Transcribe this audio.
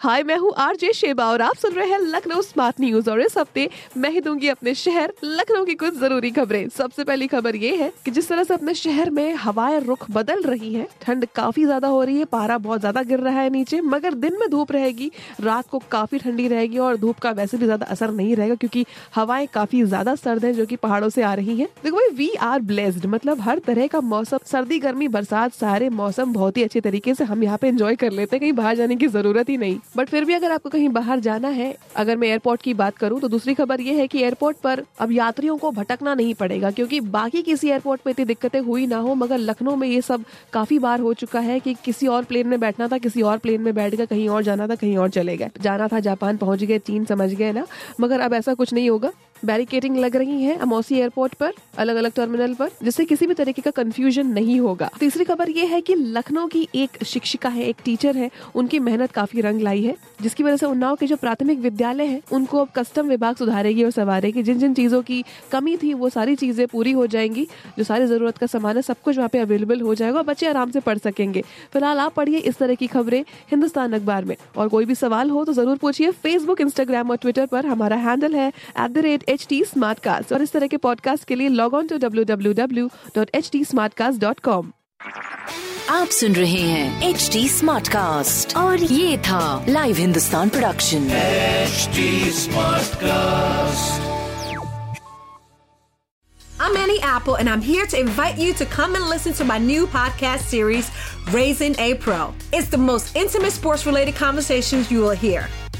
हाय, मैं हूँ RJ Sheba और आप सुन रहे हैं लखनऊ स्मार्ट न्यूज़ और इस हफ़्ते मैं ही दूँगी अपने शहर लखनऊ की कुछ ज़रूरी खबरें। सबसे पहली खबर ये है कि जिस तरह से अपने शहर में हवाएँ रुख बदल रही हैं, ठंड काफ़ी ज़्यादा हो रही है, पारा बहुत ज़्यादा गिर रहा है नीचे, मगर दिन में धूप रहेगी, रात को काफ़ी ठंडी रहेगी और धूप का वैसे भी ज़्यादा असर नहीं रहेगा क्योंकि हवाएँ काफ़ी ज़्यादा सर्द है जो की पहाड़ों से आ रही है। देखो भाई वी आर ब्लेस्ड मतलब हर तरह का मौसम, सर्दी, गर्मी, बरसात, सारे मौसम बहुत ही अच्छे तरीके से हम यहाँ पे एंजॉय कर लेते हैं, कहीं बाहर जाने की ज़रूरत ही नहीं। बट फिर भी अगर आपको कहीं बाहर जाना है, अगर मैं एयरपोर्ट की बात करूँ तो दूसरी खबर ये है कि एयरपोर्ट पर अब यात्रियों को भटकना नहीं पड़ेगा, क्योंकि बाकी किसी एयरपोर्ट पे इतनी दिक्कतें हुई ना हो, मगर लखनऊ में ये सब काफ़ी बार हो चुका है कि किसी और प्लेन में बैठना था, किसी और प्लेन में बैठ गया कहीं और जाना था, कहीं और चले गए। जाना था जापान, पहुँच गए, चीन, समझ गए ना? मगर अब ऐसा कुछ नहीं होगा। बैरिकेडिंग लग रही है अमौसी एयरपोर्ट पर अलग अलग टर्मिनल पर, जिससे किसी भी तरीके का कंफ्यूजन नहीं होगा। तीसरी खबर ये है कि लखनऊ की एक शिक्षिका है, एक टीचर है, उनकी मेहनत काफ़ी रंग लाई है, जिसकी वजह से उन्नाव के जो प्राथमिक विद्यालय है, उनको अब कस्टम विभाग सुधारेगी और संवारेगी। जिन जिन चीज़ों की कमी थी, वो सारी चीज़ें पूरी हो जाएँगी, जो सारी ज़रूरत का सामान है, सब कुछ वहाँ पे अवेलेबल हो जाएगा बच्चे आराम से पढ़ सकेंगे। फ़िलहाल आप पढ़िए इस तरह की खबरें हिंदुस्तान अखबार में। और कोई भी सवाल हो तो ज़रूर पूछिए फेसबुक इंस्टाग्राम और ट्विटर पर। हमारा हैंडल है at the rate H T और इस तरह के पॉडकास्ट के लिए log on to W W W dot H T dot com आप सुन रहे हैं एच डी स्मार्ट कास्ट और ये था live Hindustan production HD Smartcast. I'm Annie Apple, and I'm here to invite you to come and listen to my new podcast series, Raising a Pro. It's the most intimate sports related conversations you will hear.